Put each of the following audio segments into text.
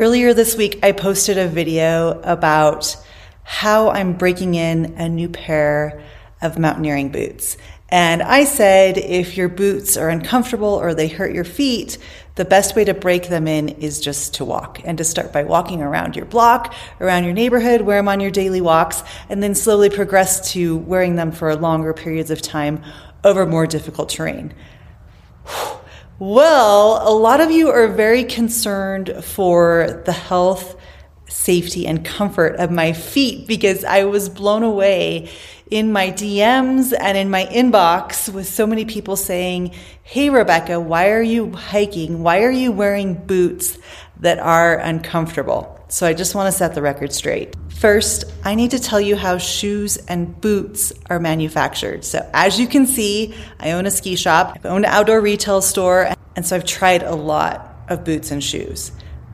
Earlier this week, I posted a video about how I'm breaking in a new pair of mountaineering boots. And I said if your boots are uncomfortable or they hurt your feet, the best way to break them in is just to walk and to start by walking around your block, around your neighborhood, wear them on your daily walks, and then slowly progress to wearing them for longer periods of time over more difficult terrain. Well, a lot of you are very concerned for the health, safety, and comfort of my feet because I was blown away in my DMs and in my inbox with so many people saying, Hey, Rebecca, why are you hiking? Why are you wearing boots that are uncomfortable? So I just want to set the record straight. First, I need to tell you how shoes and boots are manufactured. So as you can see, I own a ski shop, I've owned an outdoor retail store, and so I've tried a lot of boots and shoes.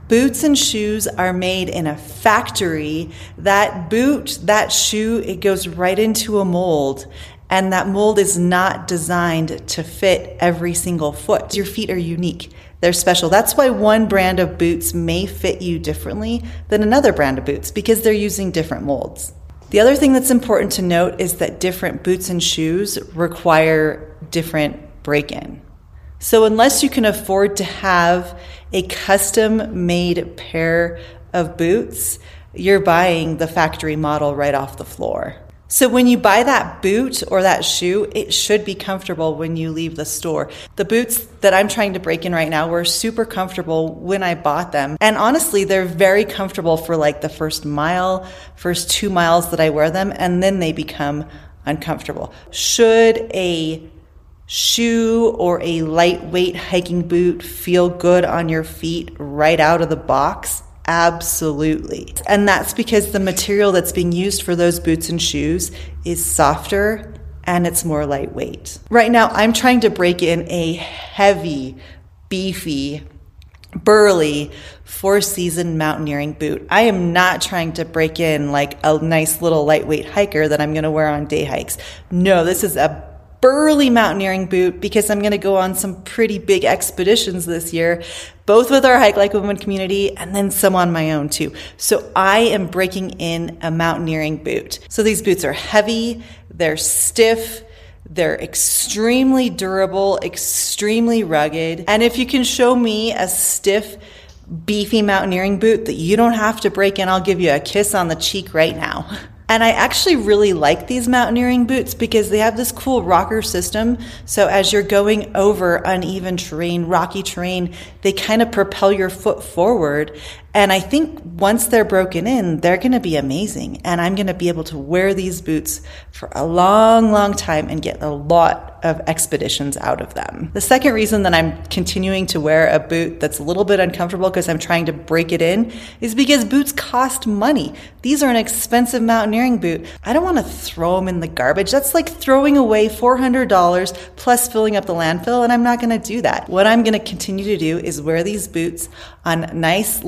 Boots and shoes are made in a factory. That boot, that shoe, it goes right into a mold. And that mold is not designed to fit every single foot. Your feet are unique. They're special. That's why one brand of boots may fit you differently than another brand of boots because they're using different molds. The other thing that's important to note is that different boots and shoes require different break in. So, unless you can afford to have a custom made pair of boots, you're buying the factory model right off the floor. So when you buy that boot or that shoe, it should be comfortable when you leave the store. The boots that I'm trying to break in right now were super comfortable when I bought them. And honestly, they're very comfortable for like the first mile, first two miles that I wear them, and then they become uncomfortable. Should a shoe or a lightweight hiking boot feel good on your feet right out of the box? Absolutely. And that's because the material that's being used for those boots and shoes is softer and it's more lightweight. Right now, I'm trying to break in a heavy, beefy, burly four season mountaineering boot. I am not trying to break in like a nice little lightweight hiker that I'm going to wear on day hikes. No, this is a burly mountaineering boot because I'm going to go on some pretty big expeditions this year, both with our Hike Like Women community and then some on my own too. So I am breaking in a mountaineering boot. So these boots are heavy, they're stiff, they're extremely durable, extremely rugged. And if you can show me a stiff, beefy mountaineering boot that you don't have to break in, I'll give you a kiss on the cheek right now. And I actually really like these mountaineering boots because they have this cool rocker system. So as you're going over uneven terrain, rocky terrain, they kind of propel your foot forward. And I think once they're broken in, they're going to be amazing. And I'm going to be able to wear these boots for a long, long time and get a lot of expeditions out of them. The second reason that I'm continuing to wear a boot that's a little bit uncomfortable because I'm trying to break it in is because boots cost money. These are an expensive mountaineering boot. I don't want to throw them in the garbage. That's like throwing away $400 plus filling up the landfill, and I'm not going to do that. What I'm going to continue to do is wear these boots on nice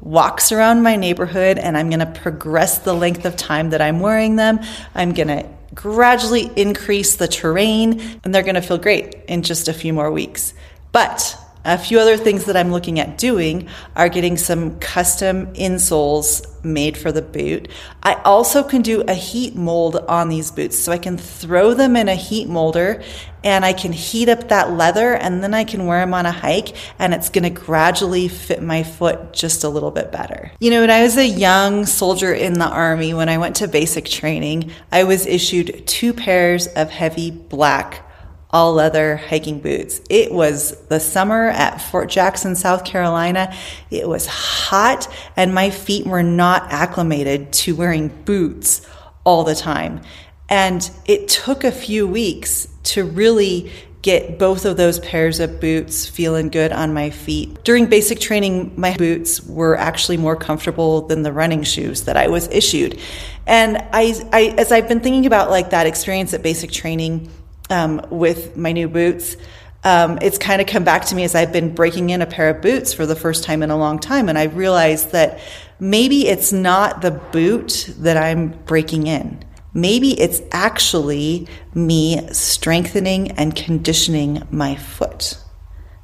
walks around my neighborhood and I'm going to progress the length of time that I'm wearing them. I'm going to gradually increase the terrain and they're going to feel great in just a few more weeks. But a few other things that I'm looking at doing are getting some custom insoles made for the boot. I also can do a heat mold on these boots. So I can throw them in a heat molder and I can heat up that leather and then I can wear them on a hike and it's going to gradually fit my foot just a little bit better. You know, when I was a young soldier in the army, when I went to basic training, I was issued two pairs of heavy black all leather hiking boots. It was the summer at Fort Jackson, South Carolina. It was hot and my feet were not acclimated to wearing boots all the time. And it took a few weeks to really get both of those pairs of boots feeling good on my feet. During basic training, my boots were actually more comfortable than the running shoes that I was issued. And I, I as I've been thinking about like that experience at basic training, um, with my new boots. Um, it's kind of come back to me as I've been breaking in a pair of boots for the first time in a long time. And I realized that maybe it's not the boot that I'm breaking in. Maybe it's actually me strengthening and conditioning my foot.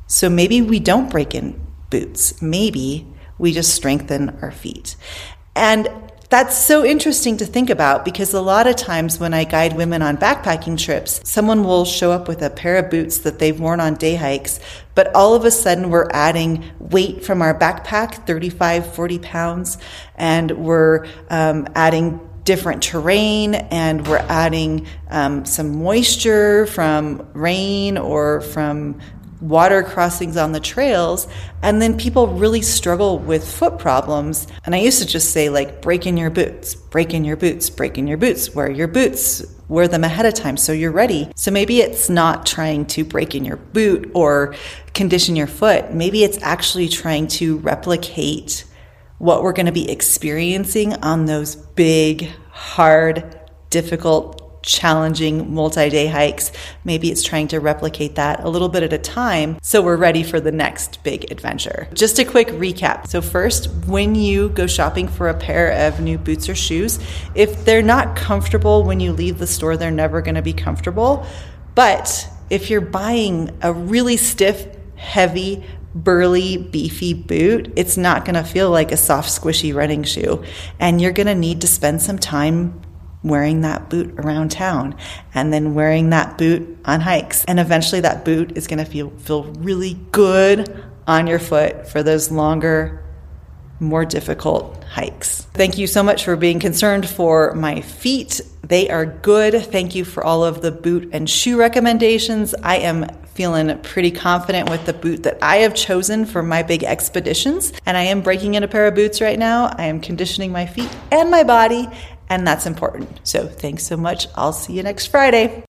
So maybe we don't break in boots. Maybe we just strengthen our feet. And that's so interesting to think about because a lot of times when I guide women on backpacking trips, someone will show up with a pair of boots that they've worn on day hikes, but all of a sudden we're adding weight from our backpack, 35, 40 pounds, and we're um, adding different terrain and we're adding um, some moisture from rain or from water crossings on the trails and then people really struggle with foot problems. And i used to just say like break in your boots break in your boots break in your boots wear your boots wear them ahead of time so you're ready. So maybe it's not trying to break in your boot or condition your foot. Maybe it's actually trying to replicate what we're going to be experiencing on those big hard difficult challenging multi day hikes. Maybe it's trying to replicate that a little bit at a time so we're ready for the next big adventure. Just a quick recap. So, first, when you go shopping for a pair of new boots or shoes, if they're not comfortable when you leave the store, they're never going to be comfortable. But if you're buying a really stiff, heavy, burly, beefy boot, it's not going to feel like a soft, squishy running shoe. And you're going to need to spend some time wearing that boot around town and then wearing that boot on hikes. And eventually that boot is going to feel feel really good on your foot for those longer more difficult hikes. Thank you so much for being concerned for my feet. They are good. Thank you for all of the boot and shoe recommendations. I am feeling pretty confident with the boot that I have chosen for my big expeditions. And I am breaking in a pair of boots right now. I am conditioning my feet and my body and that's important. So thanks so much. I'll see you next Friday.